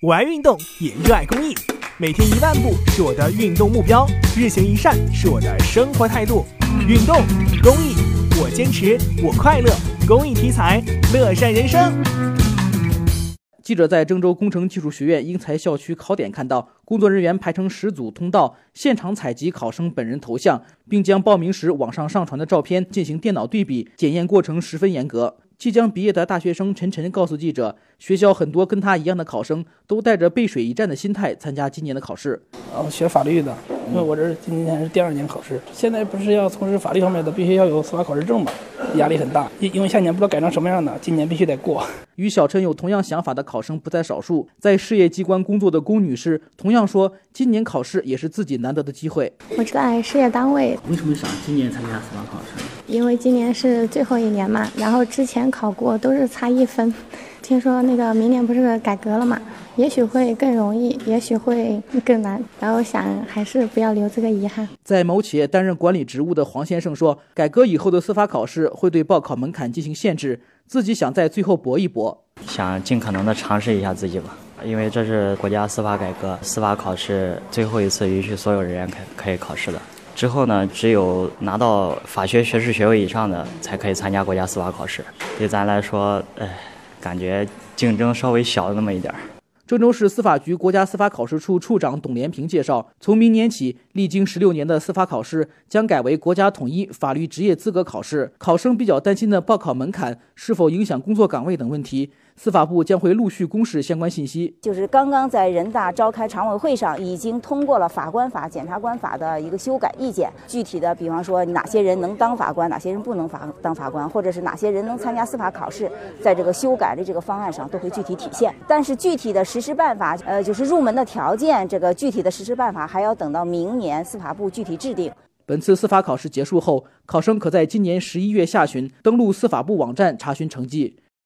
我爱运动，也热爱公益。每天一万步是我的运动目标，日行一善是我的生活态度。运动公益，我坚持，我快乐。公益题材，乐善人生。记者在郑州工程技术学院英才校区考点看到，工作人员排成十组通道，现场采集考生本人头像，并将报名时网上上传的照片进行电脑对比，检验过程十分严格。即将毕业的大学生陈晨告诉记者，学校很多跟他一样的考生都带着背水一战的心态参加今年的考试。哦，学法律的，因为我这是今年是第二年考试，现在不是要从事法律方面的，必须要有司法考试证嘛，压力很大。因因为下年不知道改成什么样的，今年必须得过。与小陈有同样想法的考生不在少数，在事业机关工作的龚女士同样说，今年考试也是自己难得的机会。我在事业单位。为什么想今年参加司法考试？因为今年是最后一年嘛，然后之前考过都是差一分，听说那个明年不是改革了嘛，也许会更容易，也许会更难，然后想还是不要留这个遗憾。在某企业担任管理职务的黄先生说，改革以后的司法考试会对报考门槛进行限制，自己想在最后搏一搏，想尽可能的尝试一下自己吧，因为这是国家司法改革，司法考试最后一次允许所有人员可可以考试的。之后呢，只有拿到法学学士学位以上的才可以参加国家司法考试。对咱来说，哎，感觉竞争稍微小了那么一点儿。郑州市司法局国家司法考试处处长董连平介绍，从明年起，历经十六年的司法考试将改为国家统一法律职业资格考试。考生比较担心的报考门槛是否影响工作岗位等问题。司法部将会陆续公示相关信息。就是刚刚在人大召开常委会上，已经通过了《法官法》《检察官法》的一个修改意见。具体的，比方说哪些人能当法官，哪些人不能法当法官，或者是哪些人能参加司法考试，在这个修改的这个方案上都会具体体现。但是具体的实施办法，呃，就是入门的条件，这个具体的实施办法还要等到明年司法部具体制定。本次司法考试结束后，考生可在今年十一月下旬登录司法部网站查询成绩。